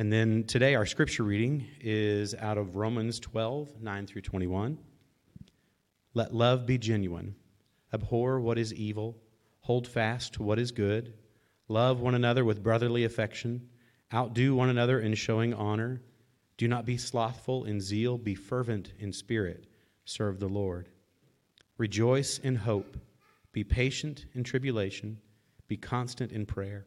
And then today, our scripture reading is out of Romans 12, 9 through 21. Let love be genuine. Abhor what is evil. Hold fast to what is good. Love one another with brotherly affection. Outdo one another in showing honor. Do not be slothful in zeal. Be fervent in spirit. Serve the Lord. Rejoice in hope. Be patient in tribulation. Be constant in prayer.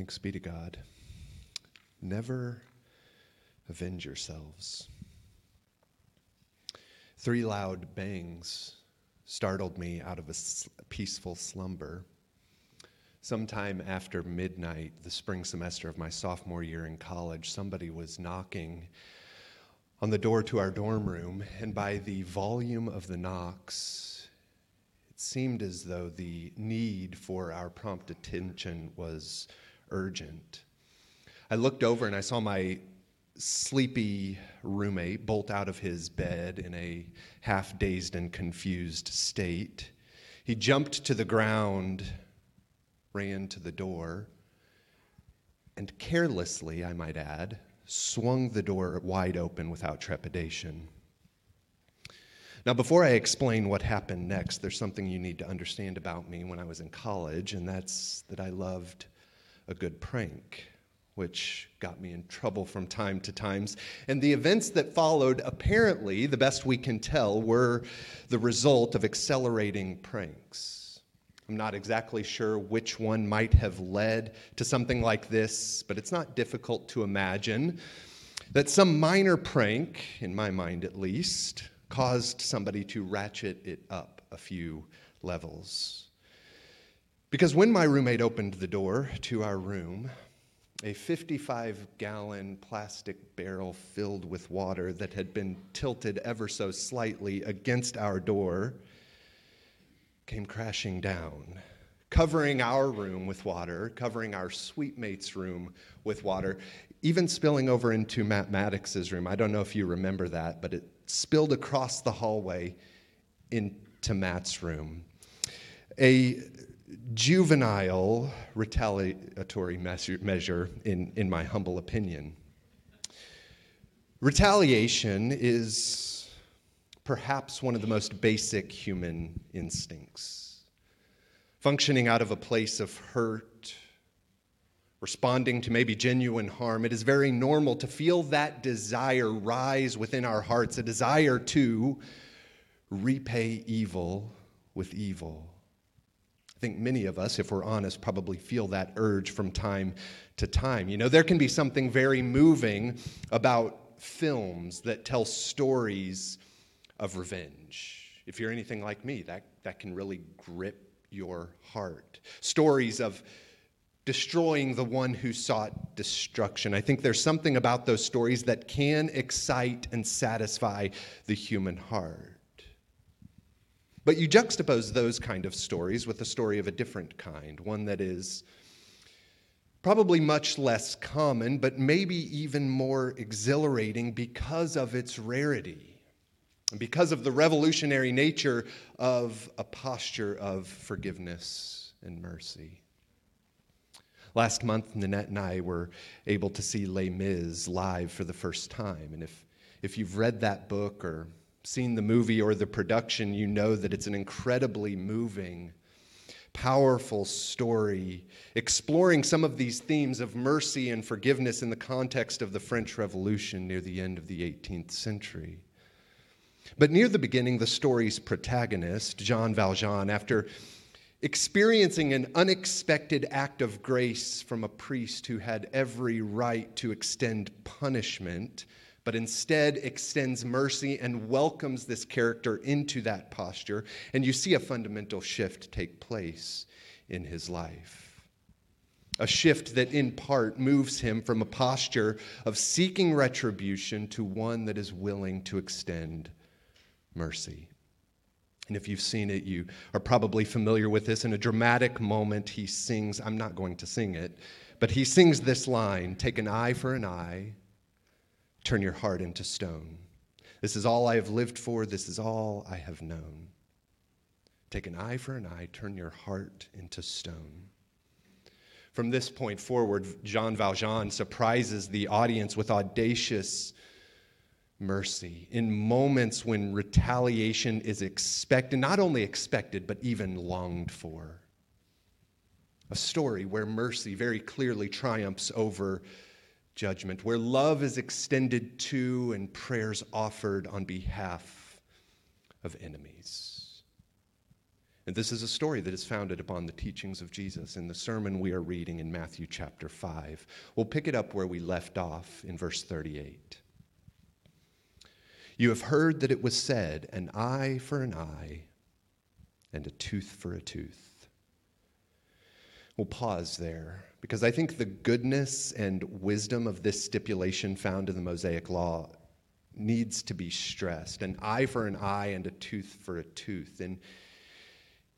Thanks be to God. Never avenge yourselves. Three loud bangs startled me out of a peaceful slumber. Sometime after midnight, the spring semester of my sophomore year in college, somebody was knocking on the door to our dorm room, and by the volume of the knocks, it seemed as though the need for our prompt attention was urgent. I looked over and I saw my sleepy roommate bolt out of his bed in a half dazed and confused state. He jumped to the ground, ran to the door, and carelessly, I might add, swung the door wide open without trepidation. Now, before I explain what happened next, there's something you need to understand about me when I was in college, and that's that I loved a good prank, which got me in trouble from time to times. And the events that followed, apparently, the best we can tell, were the result of accelerating pranks. I'm not exactly sure which one might have led to something like this, but it's not difficult to imagine that some minor prank, in my mind at least, caused somebody to ratchet it up a few levels. Because when my roommate opened the door to our room, a 55 gallon plastic barrel filled with water that had been tilted ever so slightly against our door came crashing down, covering our room with water, covering our suite mate's room with water, even spilling over into Matt Maddox's room. I don't know if you remember that, but it spilled across the hallway into Matt's room. A juvenile retaliatory measure, in, in my humble opinion. Retaliation is perhaps one of the most basic human instincts. Functioning out of a place of hurt, responding to maybe genuine harm, it is very normal to feel that desire rise within our hearts, a desire to repay evil with evil. I think many of us, if we're honest, probably feel that urge from time to time. You know, there can be something very moving about films that tell stories of revenge. If you're anything like me, that, that can really grip your heart. Stories of destroying the one who sought destruction. I think there's something about those stories that can excite and satisfy the human heart. But you juxtapose those kind of stories with a story of a different kind, one that is probably much less common, but maybe even more exhilarating because of its rarity, and because of the revolutionary nature of a posture of forgiveness and mercy. Last month, Nanette and I were able to see Les Mis live for the first time. And if, if you've read that book or seen the movie or the production, you know that it's an incredibly moving powerful story exploring some of these themes of mercy and forgiveness in the context of the French Revolution near the end of the 18th century. But near the beginning, the story's protagonist, Jean Valjean, after experiencing an unexpected act of grace from a priest who had every right to extend punishment, but instead extends mercy and welcomes this character into that posture. And you see a fundamental shift take place in his life. A shift that in part moves him from a posture of seeking retribution to one that is willing to extend mercy. And if you've seen it, you are probably familiar with this. In a dramatic moment, he sings, I'm not going to sing it, but he sings this line Take an eye for an eye, turn your heart into stone. This is all I have lived for, this is all I have known. Take an eye for an eye, turn your heart into stone. From this point forward, Jean Valjean surprises the audience with audacious mercy in moments when retaliation is expected, not only expected, but even longed for. A story where mercy very clearly triumphs over judgment, where love is extended to and prayers offered on behalf of enemies. And this is a story that is founded upon the teachings of Jesus in the sermon we are reading in Matthew chapter 5. We'll pick it up where we left off in verse 38. You have heard that it was said, an eye for an eye and a tooth for a tooth. We'll pause there because I think the goodness and wisdom of this stipulation found in the Mosaic Law needs to be stressed an eye for an eye and a tooth for a tooth. And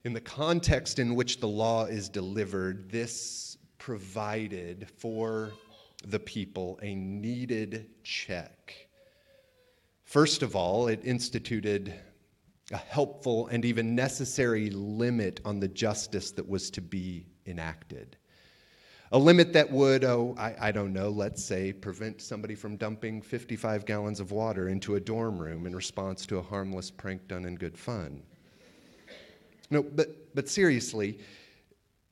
in the context in which the law is delivered, this provided for the people a needed check First of all, it instituted a helpful and even necessary limit on the justice that was to be enacted. A limit that would, oh, I, I, don't know, let's say, prevent somebody from dumping 55 gallons of water into a dorm room in response to a harmless prank done in good fun. No, but, but seriously,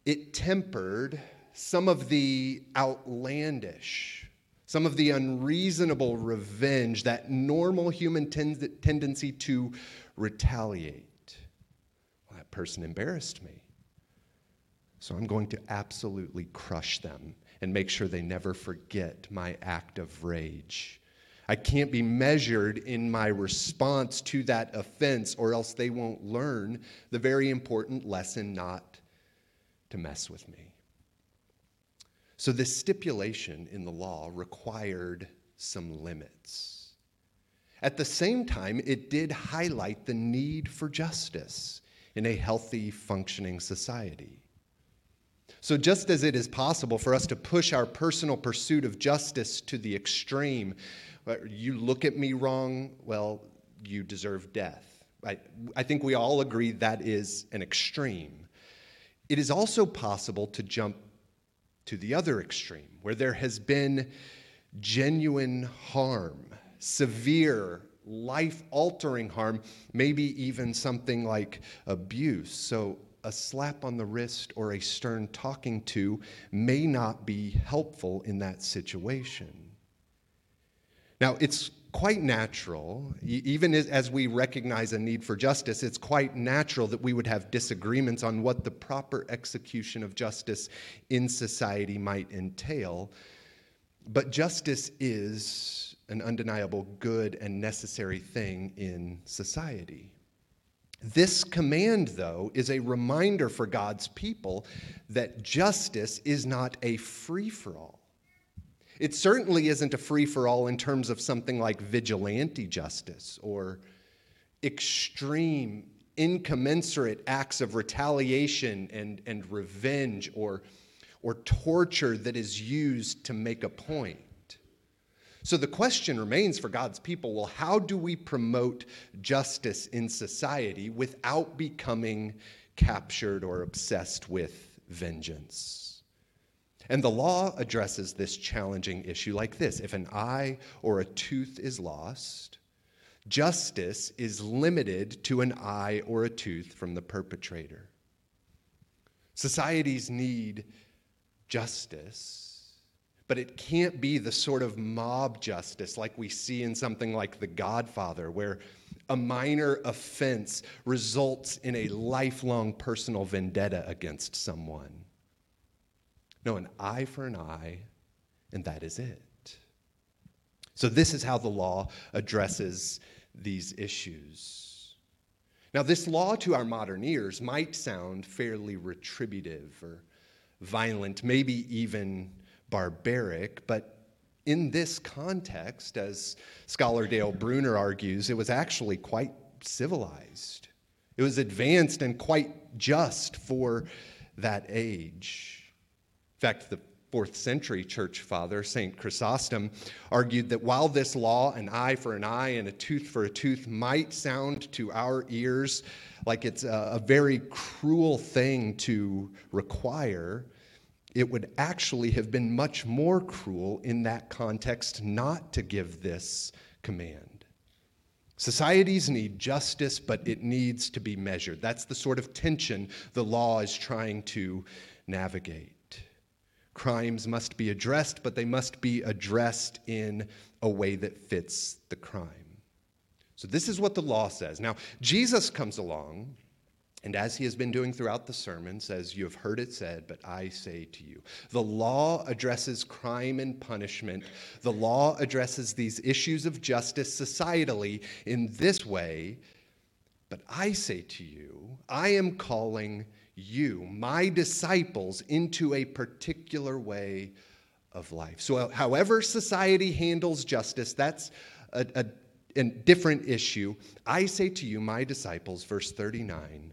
it tempered some of the outlandish some of the unreasonable revenge, that normal human ten- tendency to retaliate. Well, that person embarrassed me. So I'm going to absolutely crush them and make sure they never forget my act of rage. I can't be measured in my response to that offense, or else they won't learn the very important lesson not to mess with me. So, this stipulation in the law required some limits. At the same time, it did highlight the need for justice in a healthy, functioning society. So, just as it is possible for us to push our personal pursuit of justice to the extreme, uh, you look at me wrong, well, you deserve death. I, I think we all agree that is an extreme. It is also possible to jump to the other extreme, where there has been genuine harm, severe, life altering harm, maybe even something like abuse. So, a slap on the wrist or a stern talking to may not be helpful in that situation. Now, it's quite natural, even as we recognize a need for justice, it's quite natural that we would have disagreements on what the proper execution of justice in society might entail. But justice is an undeniable good and necessary thing in society. This command, though, is a reminder for God's people that justice is not a free for all. It certainly isn't a free for all in terms of something like vigilante justice or extreme, incommensurate acts of retaliation and, and revenge or, or torture that is used to make a point. So the question remains for God's people well, how do we promote justice in society without becoming captured or obsessed with vengeance? And the law addresses this challenging issue like this if an eye or a tooth is lost, justice is limited to an eye or a tooth from the perpetrator. Societies need justice, but it can't be the sort of mob justice like we see in something like The Godfather, where a minor offense results in a lifelong personal vendetta against someone. No, an eye for an eye, and that is it. So, this is how the law addresses these issues. Now, this law to our modern ears might sound fairly retributive or violent, maybe even barbaric, but in this context, as scholar Dale Bruner argues, it was actually quite civilized. It was advanced and quite just for that age. In fact, the fourth century church father, St. Chrysostom, argued that while this law, an eye for an eye and a tooth for a tooth, might sound to our ears like it's a, a very cruel thing to require, it would actually have been much more cruel in that context not to give this command. Societies need justice, but it needs to be measured. That's the sort of tension the law is trying to navigate. Crimes must be addressed, but they must be addressed in a way that fits the crime. So, this is what the law says. Now, Jesus comes along, and as he has been doing throughout the sermon, says, You have heard it said, but I say to you. The law addresses crime and punishment. The law addresses these issues of justice societally in this way. But I say to you, I am calling you, my disciples, into a particular way of life. So, however, society handles justice, that's a, a, a different issue. I say to you, my disciples, verse 39,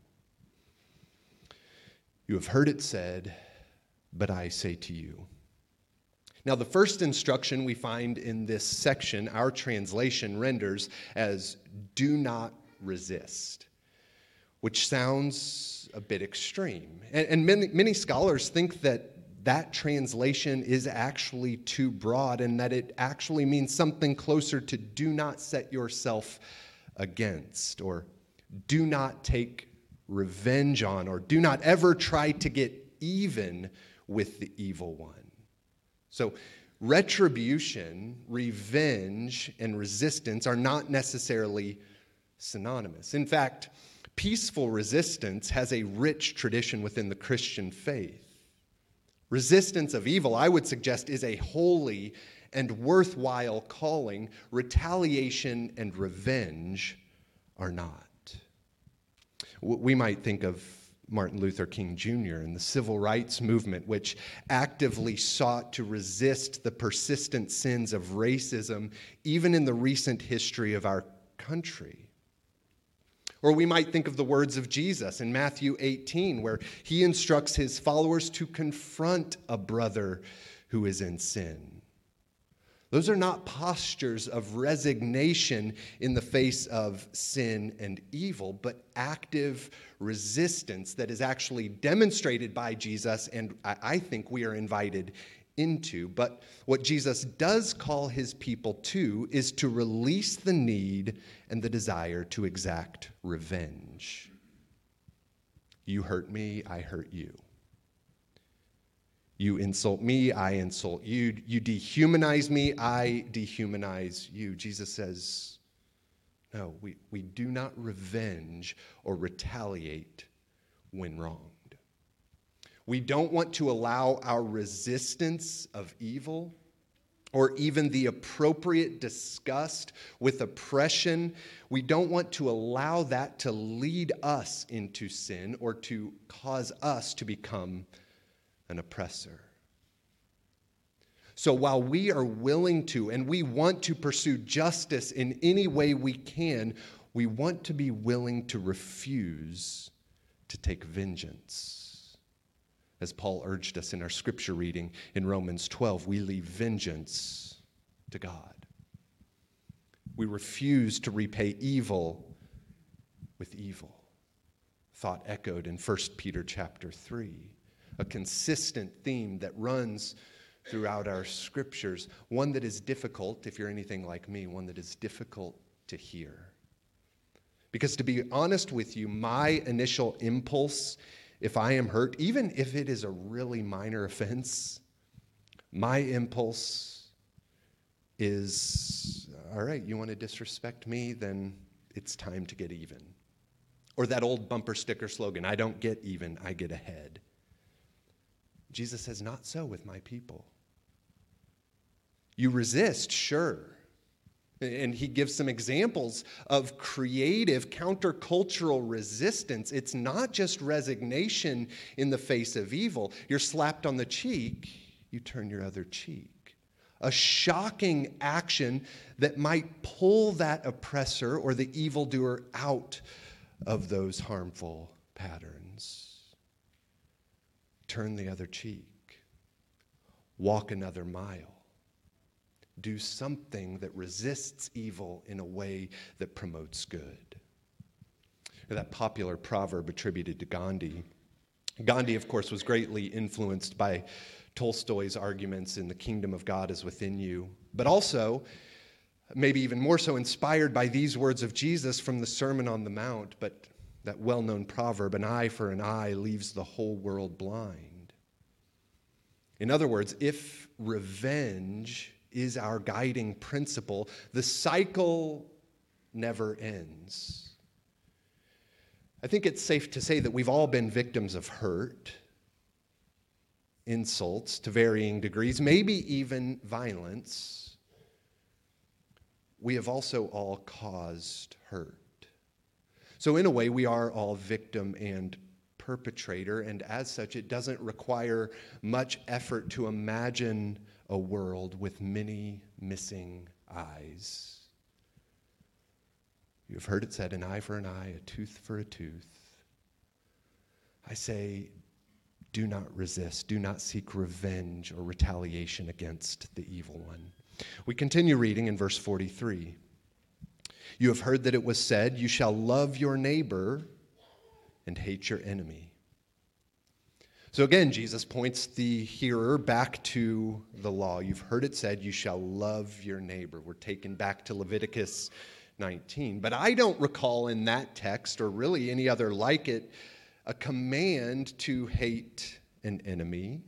You have heard it said, but I say to you. Now, the first instruction we find in this section, our translation renders as do not resist, which sounds a bit extreme. And, and many, many scholars think that that translation is actually too broad and that it actually means something closer to do not set yourself against or do not take revenge on or do not ever try to get even with the evil one. So, retribution, revenge, and resistance are not necessarily synonymous. In fact, peaceful resistance has a rich tradition within the Christian faith. Resistance of evil, I would suggest, is a holy and worthwhile calling. Retaliation and revenge are not. We might think of Martin Luther King Jr. and the civil rights movement, which actively sought to resist the persistent sins of racism, even in the recent history of our country. Or we might think of the words of Jesus in Matthew 18, where he instructs his followers to confront a brother who is in sin. Those are not postures of resignation in the face of sin and evil, but active resistance that is actually demonstrated by Jesus, and I think we are invited into. But what Jesus does call his people to is to release the need and the desire to exact revenge. You hurt me, I hurt you. You insult me, I insult you. You dehumanize me, I dehumanize you. Jesus says, no, we, we do not revenge or retaliate when wronged. We don't want to allow our resistance of evil or even the appropriate disgust with oppression. We don't want to allow that to lead us into sin or to cause us to become an oppressor. So while we are willing to and we want to pursue justice in any way we can, we want to be willing to refuse to take vengeance. as Paul urged us in our scripture reading in Romans 12, we leave vengeance to God. We refuse to repay evil with evil. Thought echoed in 1 Peter chapter 3, a consistent theme that runs throughout our scriptures, one that is difficult, if you're anything like me, one that is difficult to hear. Because to be honest with you, my initial impulse, if I am hurt, even if it is a really minor offense, my impulse is all right, you want to disrespect me, then it's time to get even. Or that old bumper sticker slogan I don't get even, I get ahead. Jesus says, Not so with my people. You resist, sure. And he gives some examples of creative countercultural resistance. It's not just resignation in the face of evil. You're slapped on the cheek, you turn your other cheek. A shocking action that might pull that oppressor or the evildoer out of those harmful patterns. Turn the other cheek, walk another mile do something that resists evil in a way that promotes good. That popular proverb attributed to Gandhi. Gandhi, of course, was greatly influenced by Tolstoy's arguments in The Kingdom of God is Within You, but also, maybe even more so, inspired by these words of Jesus from the Sermon on the Mount, but that well known proverb, an eye for an eye leaves the whole world blind. In other words, if revenge is our guiding principle. The cycle never ends. I think it's safe to say that we've all been victims of hurt, insults to varying degrees, maybe even violence. We have also all caused hurt. So, in a way, we are all victim and perpetrator, and as such, it doesn't require much effort to imagine a world with many missing eyes. You have heard it said, an eye for an eye, a tooth for a tooth. I say, do not resist, do not seek revenge or retaliation against the evil one. We continue reading in verse 43. You have heard that it was said, You shall love your neighbor and hate your enemy. So again, Jesus points the hearer back to the law. You've heard it said, You shall love your neighbor. We're taken back to Leviticus 19. But I don't recall in that text, or really any other like it, a command to hate an enemy.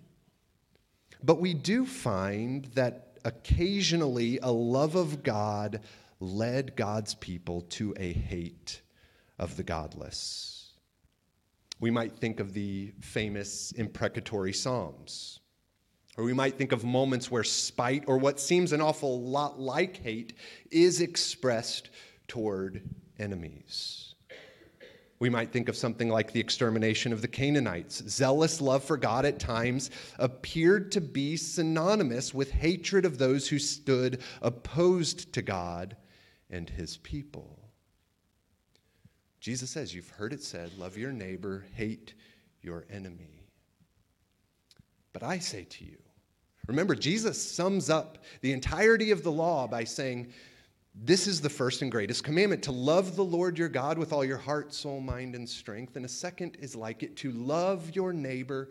But we do find that occasionally a love of God led God's people to a hate of the godless. We might think of the famous imprecatory Psalms. Or we might think of moments where spite, or what seems an awful lot like hate, is expressed toward enemies. We might think of something like the extermination of the Canaanites. Zealous love for God at times appeared to be synonymous with hatred of those who stood opposed to God and his people. Jesus says, You've heard it said, love your neighbor, hate your enemy. But I say to you, remember, Jesus sums up the entirety of the law by saying, This is the first and greatest commandment to love the Lord your God with all your heart, soul, mind, and strength. And a second is like it to love your neighbor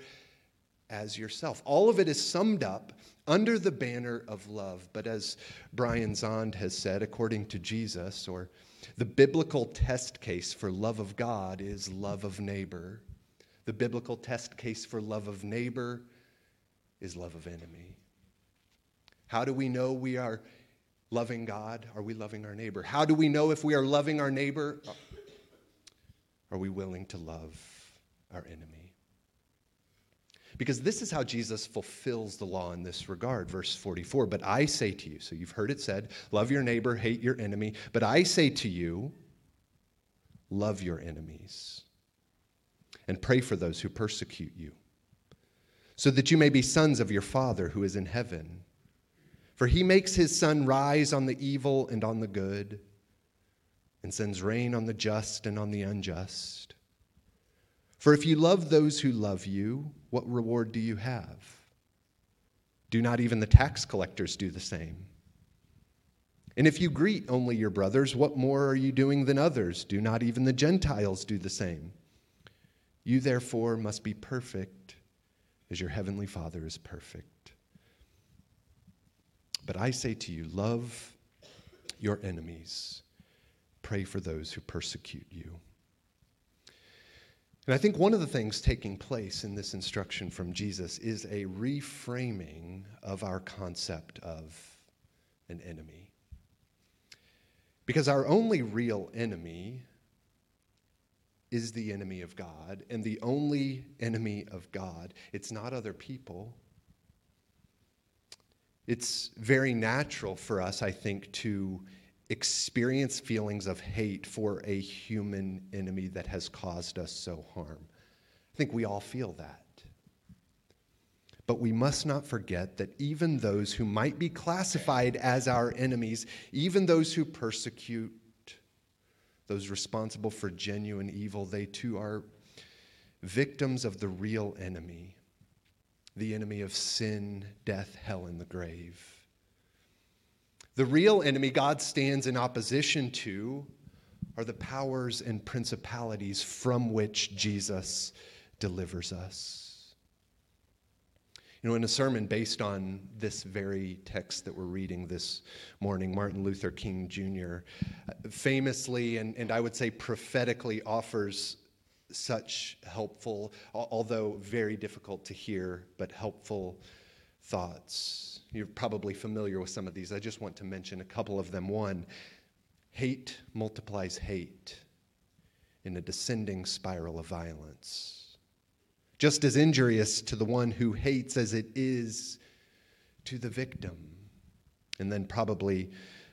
as yourself. All of it is summed up under the banner of love. But as Brian Zahnd has said, according to Jesus, or the biblical test case for love of God is love of neighbor. The biblical test case for love of neighbor is love of enemy. How do we know we are loving God? Are we loving our neighbor? How do we know if we are loving our neighbor? Are we willing to love our enemy? Because this is how Jesus fulfills the law in this regard. Verse 44 But I say to you, so you've heard it said, love your neighbor, hate your enemy. But I say to you, love your enemies and pray for those who persecute you, so that you may be sons of your Father who is in heaven. For he makes his sun rise on the evil and on the good, and sends rain on the just and on the unjust. For if you love those who love you, what reward do you have? Do not even the tax collectors do the same? And if you greet only your brothers, what more are you doing than others? Do not even the Gentiles do the same? You therefore must be perfect as your heavenly Father is perfect. But I say to you, love your enemies, pray for those who persecute you. And I think one of the things taking place in this instruction from Jesus is a reframing of our concept of an enemy. Because our only real enemy is the enemy of God, and the only enemy of God, it's not other people. It's very natural for us, I think, to experience feelings of hate for a human enemy that has caused us so harm. I think we all feel that. But we must not forget that even those who might be classified as our enemies, even those who persecute, those responsible for genuine evil, they too are victims of the real enemy, the enemy of sin, death, hell, and the grave. The real enemy God stands in opposition to are the powers and principalities from which Jesus delivers us. You know, in a sermon based on this very text that we're reading this morning, Martin Luther King Jr. Uh, famously and, and I would say prophetically offers such helpful, although very difficult to hear, but helpful thoughts. You're probably familiar with some of these. I just want to mention a couple of them. One, hate multiplies hate in a descending spiral of violence. Just as injurious to the one who hates as it is to the victim. And then, probably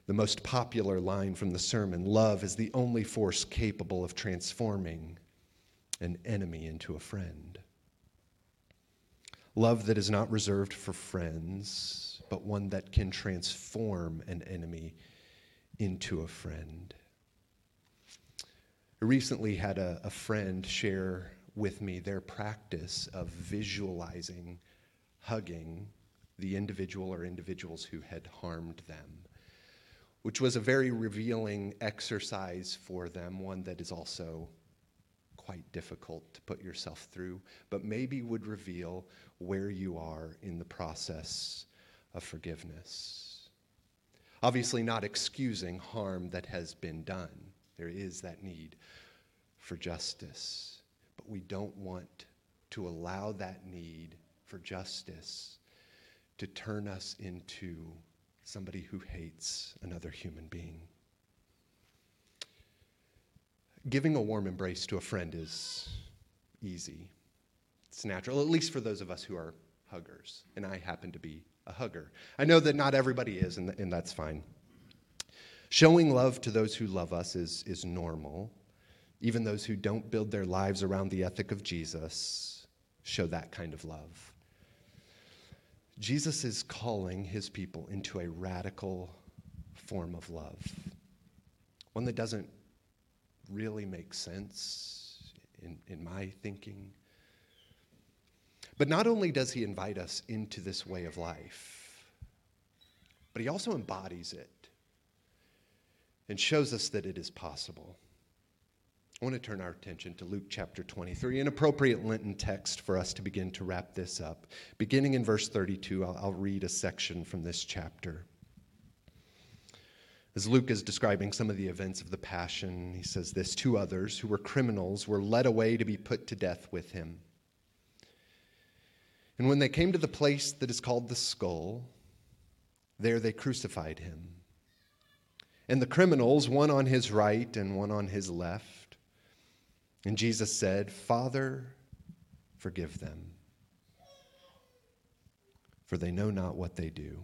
the most popular line from the sermon love is the only force capable of transforming an enemy into a friend. Love that is not reserved for friends but one that can transform an enemy into a friend. I recently had a, a friend share with me their practice of visualizing hugging the individual or individuals who had harmed them, which was a very revealing exercise for them, one that is also quite difficult to put yourself through, but maybe would reveal where you are in the process of forgiveness. Obviously, not excusing harm that has been done. There is that need for justice. But we don't want to allow that need for justice to turn us into somebody who hates another human being. Giving a warm embrace to a friend is easy. It's natural, at least for those of us who are huggers. And I happen to be a hugger. I know that not everybody is, and, and that's fine. Showing love to those who love us is, is normal. Even those who don't build their lives around the ethic of Jesus show that kind of love. Jesus is calling his people into a radical form of love, one that doesn't really make sense in, in my thinking. But not only does he invite us into this way of life, but he also embodies it and shows us that it is possible. I want to turn our attention to Luke chapter 23, an appropriate Lenten text for us to begin to wrap this up. Beginning in verse 32, I'll, I'll read a section from this chapter. As Luke is describing some of the events of the Passion, he says this Two others who were criminals were led away to be put to death with him. And when they came to the place that is called the skull, there they crucified him. And the criminals, one on his right and one on his left. And Jesus said, Father, forgive them, for they know not what they do.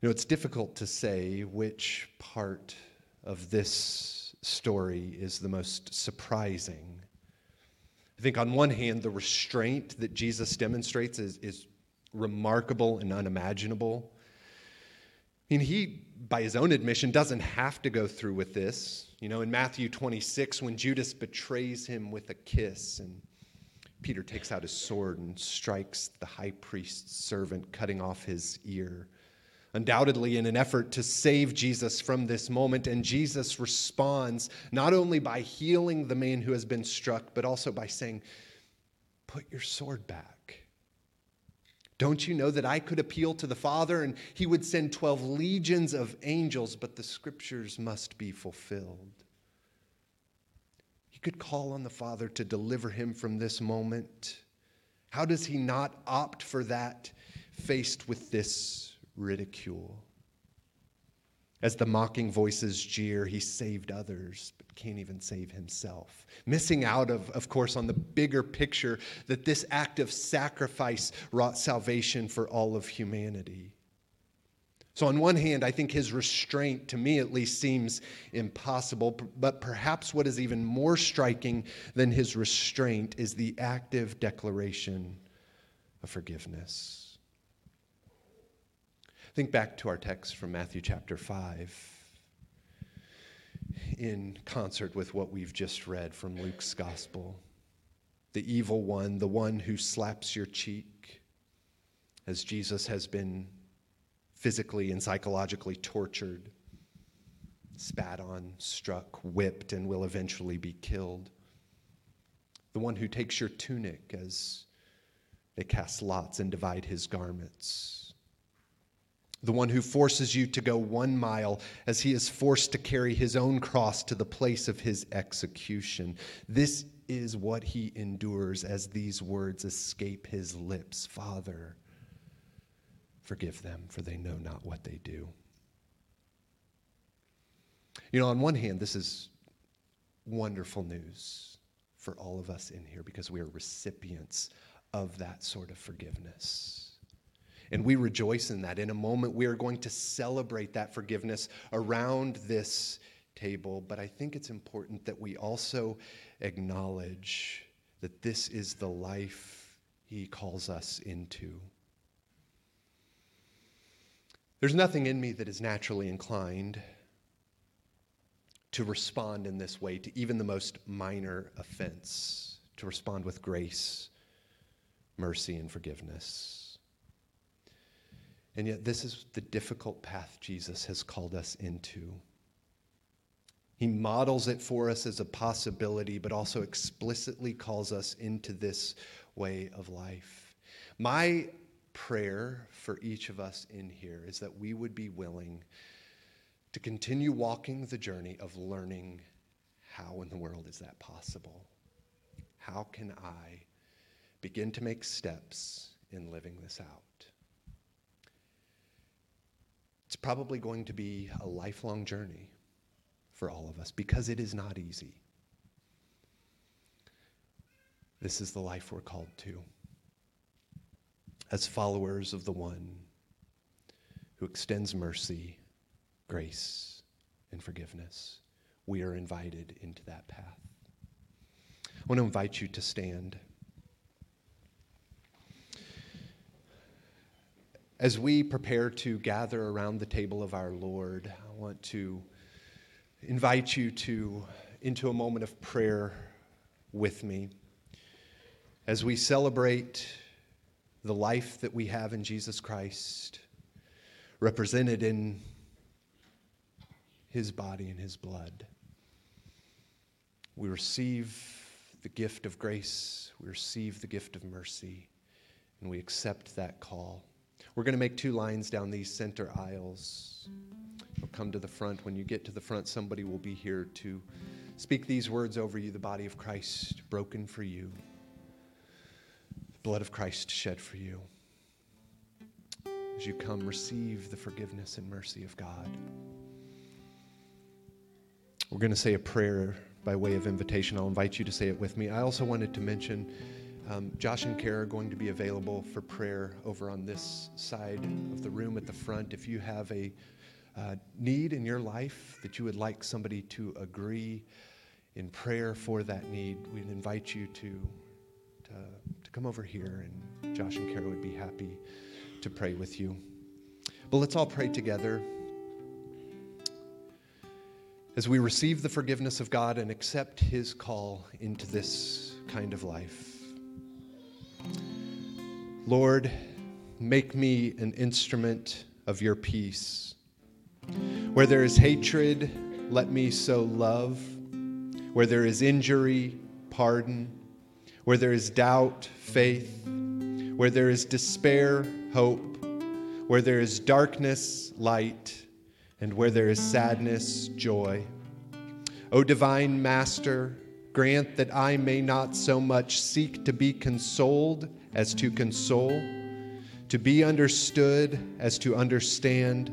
You know, it's difficult to say which part of this story is the most surprising. I think, on one hand, the restraint that Jesus demonstrates is, is remarkable and unimaginable. I mean, he, by his own admission, doesn't have to go through with this. You know, in Matthew 26, when Judas betrays him with a kiss, and Peter takes out his sword and strikes the high priest's servant, cutting off his ear undoubtedly in an effort to save Jesus from this moment. And Jesus responds not only by healing the man who has been struck, but also by saying, Put your sword back. Don't you know that I could appeal to the Father and he would send 12 legions of angels, but the scriptures must be fulfilled? He could call on the Father to deliver him from this moment. How does he not opt for that faced with this ridicule. As the mocking voices jeer, he saved others, but can't even save himself. Missing out, of, of course, on the bigger picture that this act of sacrifice wrought salvation for all of humanity. So, on one hand, I think his restraint, to me at least, seems impossible. But perhaps what is even more striking than his restraint is the active declaration of forgiveness. Think back to our text from Matthew chapter 5 in concert with what we've just read from Luke's gospel. The evil one, the one who slaps your cheek, as Jesus has been physically and psychologically tortured, spat on, struck, whipped, and will eventually be killed. The one who takes your tunic as they cast lots and divide his garments the one who forces you to go one mile as he is forced to carry his own cross to the place of his execution. This is what he endures as these words escape his lips Father, forgive them, for they know not what they do. You know, on one hand, this is wonderful news for all of us in here because we are recipients of that sort of forgiveness. And we rejoice in that. In a moment, we are going to celebrate that forgiveness around this table. But I think it's important that we also acknowledge that this is the life He calls us into. There's nothing in me that is naturally inclined to respond in this way to even the most minor offense, to respond with grace, mercy, and forgiveness. And yet, this is the difficult path Jesus has called us into. He models it for us as a possibility, but also explicitly calls us into this way of life. My prayer for each of us in here is that we would be willing to continue walking the journey of learning how in the world is that possible? How can I begin to make steps in living this out? Probably going to be a lifelong journey for all of us because it is not easy. This is the life we're called to as followers of the one who extends mercy, grace, and forgiveness. We are invited into that path. I want to invite you to stand. As we prepare to gather around the table of our Lord, I want to invite you to into a moment of prayer with me as we celebrate the life that we have in Jesus Christ represented in his body and his blood. We receive the gift of grace, we receive the gift of mercy, and we accept that call. We're going to make two lines down these center aisles. You'll come to the front. When you get to the front, somebody will be here to speak these words over you the body of Christ broken for you, the blood of Christ shed for you. As you come, receive the forgiveness and mercy of God. we're going to say a prayer by way of invitation. I'll invite you to say it with me. I also wanted to mention um, Josh and Kara are going to be available for prayer over on this side of the room at the front. If you have a uh, need in your life that you would like somebody to agree in prayer for that need, we'd invite you to, to, to come over here, and Josh and Kara would be happy to pray with you. But let's all pray together as we receive the forgiveness of God and accept His call into this kind of life. Lord, make me an instrument of your peace. Where there is hatred, let me sow love. Where there is injury, pardon. Where there is doubt, faith. Where there is despair, hope. Where there is darkness, light. And where there is sadness, joy. O divine Master, grant that I may not so much seek to be consoled as to console, to be understood as to understand,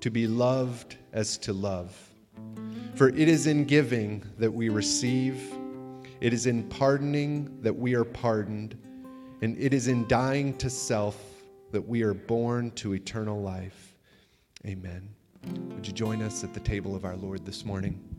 to be loved as to love. For it is in giving that we receive, it is in pardoning that we are pardoned, and it is in dying to self that we are born to eternal life. Amen. Would you join us at the table of our Lord this morning?